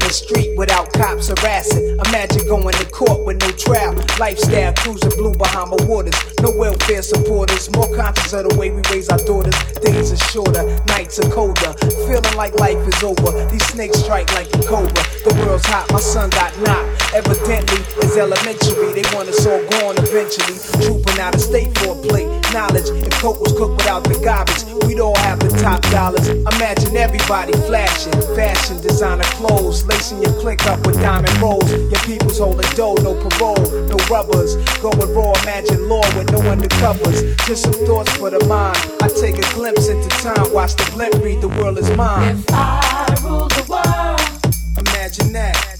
the street without cops harassing. Imagine going to court with no trial. Lifestyle cruising blue Bahama waters. No welfare supporters. More conscious of the way we raise our daughters. Days are shorter, nights are colder. Feeling like life is over. These snakes strike like a cobra. The world's hot, my son got knocked. Evidently, it's elementary. They want us all gone eventually. Trooping out of state for a plate. Knowledge, if coke was cooked without the garbage, we'd all have the top dollars. Imagine everybody flashing, fashion, designer clothes, lacing your click up with diamond rolls. Your people's holding dough, no parole, no rubbers. Going raw, imagine law with no undercovers. Just some thoughts for the mind. I take a glimpse into time, watch the blimp read the world is mine. If I rule the world, imagine that.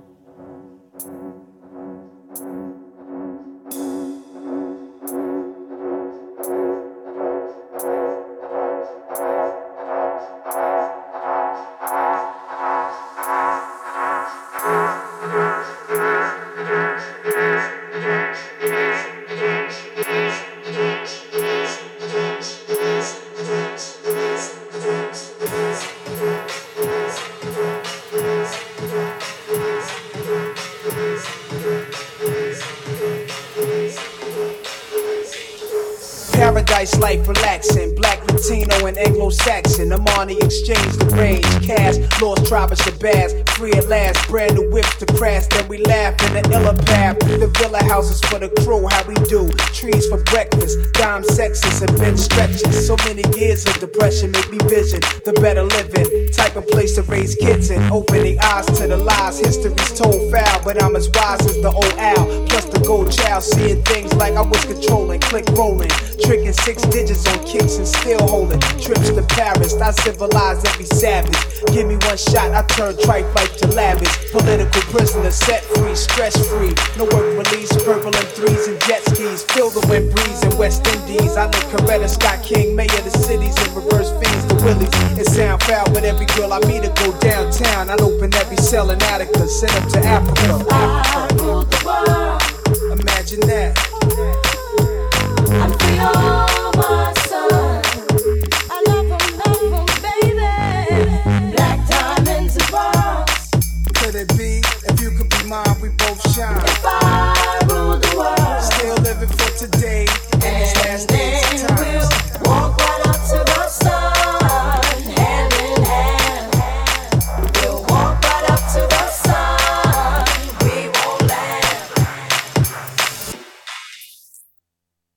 Paradise life relaxing. Black, Latino, and Anglo Saxon. Armani exchange the range. Cash, lost tribe of Shabazz. Free at last. Brand new whips to crash. Then we laugh in the illa path. The villa houses for the crew. How we do. Trees for breakfast. Dime sexes and bench stretches. So many years of depression make me vision the better living. Type of place to raise kids in. Opening eyes to the lies. History's told foul. But I'm as wise as the old owl. Plus the gold child. Seeing things like I was controlling. Click rolling. Tricking six digits on kicks and still holding trips to Paris. I civilize every savage. Give me one shot, I turn tripe life to lavish. Political prisoner set free, stress free. No work release, purple and threes and jet skis. Feel the wind breeze in West Indies. I live Coretta Scott King, mayor of the cities, and reverse fiends the willies. It sound foul, but every girl I meet to go downtown. I'd open every cell in Attica, send them to Africa. I rule the world. Imagine that.